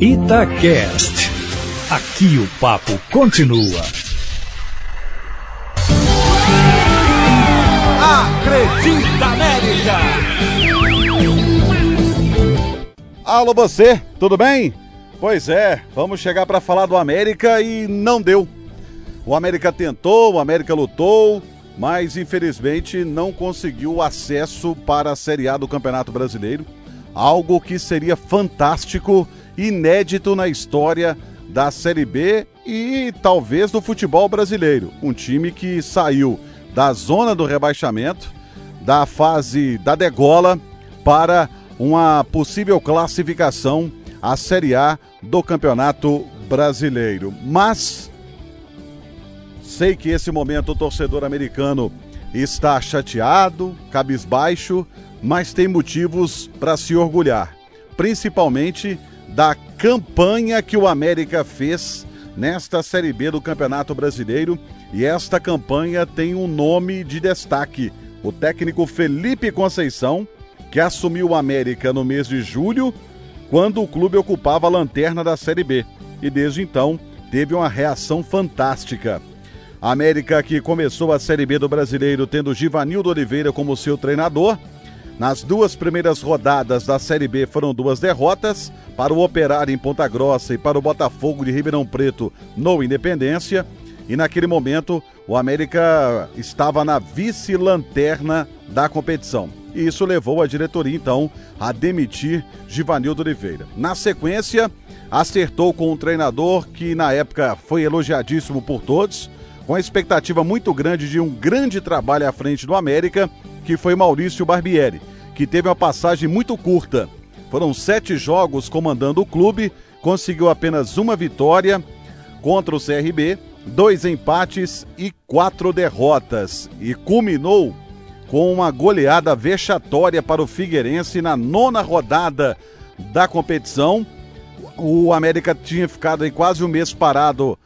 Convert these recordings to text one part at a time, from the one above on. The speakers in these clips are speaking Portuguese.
Itacast. Aqui o papo continua. Acredita América! Alô você, tudo bem? Pois é, vamos chegar para falar do América e não deu. O América tentou, o América lutou, mas infelizmente não conseguiu acesso para a Série A do Campeonato Brasileiro, algo que seria fantástico, inédito na história da Série B e talvez do futebol brasileiro. Um time que saiu da zona do rebaixamento, da fase da degola, para uma possível classificação à Série A do Campeonato Brasileiro. Mas sei que esse momento o torcedor americano está chateado, cabisbaixo, mas tem motivos para se orgulhar, principalmente da campanha que o América fez nesta Série B do Campeonato Brasileiro. E esta campanha tem um nome de destaque: o técnico Felipe Conceição, que assumiu o América no mês de julho, quando o clube ocupava a lanterna da Série B. E desde então teve uma reação fantástica. A América, que começou a Série B do Brasileiro tendo Givanildo Oliveira como seu treinador, nas duas primeiras rodadas da Série B foram duas derrotas para o Operário em Ponta Grossa e para o Botafogo de Ribeirão Preto no Independência. E naquele momento o América estava na vice-lanterna da competição. E isso levou a diretoria então a demitir Givanildo Oliveira. Na sequência, acertou com um treinador que na época foi elogiadíssimo por todos, com a expectativa muito grande de um grande trabalho à frente do América, que foi Maurício Barbieri, que teve uma passagem muito curta. Foram sete jogos comandando o clube, conseguiu apenas uma vitória contra o CRB, dois empates e quatro derrotas. E culminou com uma goleada vexatória para o Figueirense na nona rodada da competição. O América tinha ficado em quase um mês parado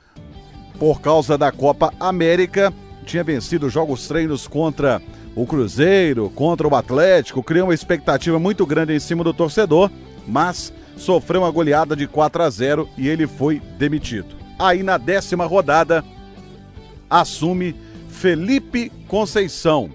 por causa da Copa América, tinha vencido jogos treinos contra o Cruzeiro, contra o Atlético, criou uma expectativa muito grande em cima do torcedor, mas sofreu uma goleada de 4 a 0 e ele foi demitido. Aí na décima rodada assume Felipe Conceição,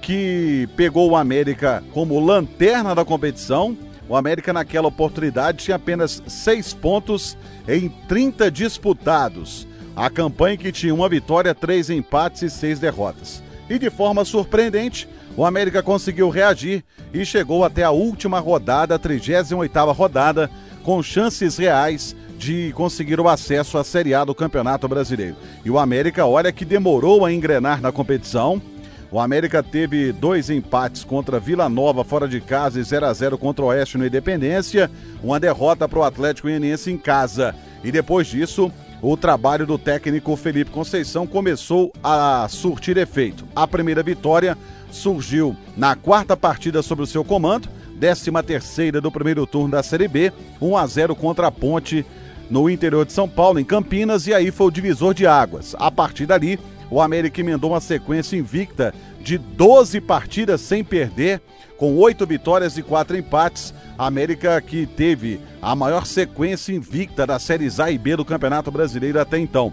que pegou o América como lanterna da competição. O América, naquela oportunidade, tinha apenas seis pontos em 30 disputados. A campanha que tinha uma vitória, três empates e seis derrotas. E de forma surpreendente, o América conseguiu reagir e chegou até a última rodada, a 38ª rodada, com chances reais de conseguir o acesso à Série A do Campeonato Brasileiro. E o América, olha que demorou a engrenar na competição. O América teve dois empates contra Vila Nova fora de casa e 0 a 0 contra o Oeste no Independência, uma derrota para o Atlético Goianiense em casa. E depois disso, o trabalho do técnico Felipe Conceição começou a surtir efeito. A primeira vitória surgiu na quarta partida sob o seu comando, 13 terceira do primeiro turno da Série B, 1 a 0 contra a Ponte no interior de São Paulo, em Campinas, e aí foi o divisor de águas. A partir dali, o América emendou uma sequência invicta de 12 partidas sem perder, com oito vitórias e quatro empates. A América que teve a maior sequência invicta da Séries A e B do Campeonato Brasileiro até então.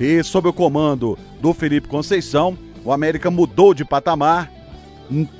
E sob o comando do Felipe Conceição, o América mudou de patamar,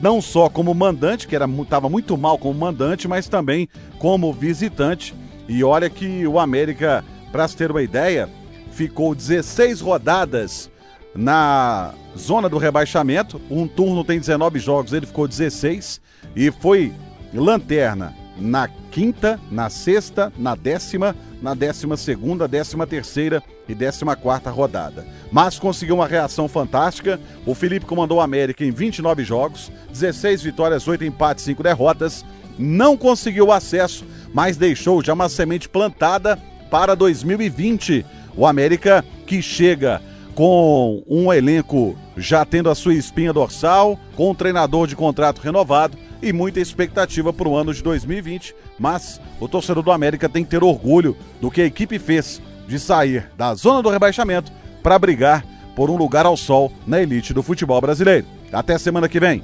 não só como mandante, que estava muito mal como mandante, mas também como visitante. E olha que o América, para se ter uma ideia, ficou 16 rodadas na zona do rebaixamento. Um turno tem 19 jogos, ele ficou 16 e foi lanterna na quinta, na sexta, na décima, na décima segunda, décima terceira e décima quarta rodada. Mas conseguiu uma reação fantástica. O Felipe comandou a América em 29 jogos, 16 vitórias, 8 empates, 5 derrotas. Não conseguiu acesso, mas deixou já uma semente plantada para 2020. O América que chega com um elenco já tendo a sua espinha dorsal, com um treinador de contrato renovado e muita expectativa para o ano de 2020. Mas o torcedor do América tem que ter orgulho do que a equipe fez de sair da zona do rebaixamento para brigar por um lugar ao sol na elite do futebol brasileiro. Até semana que vem.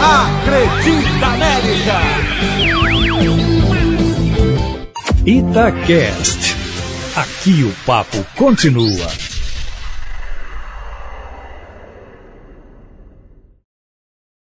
Acredita América! Itacast. Aqui o papo continua.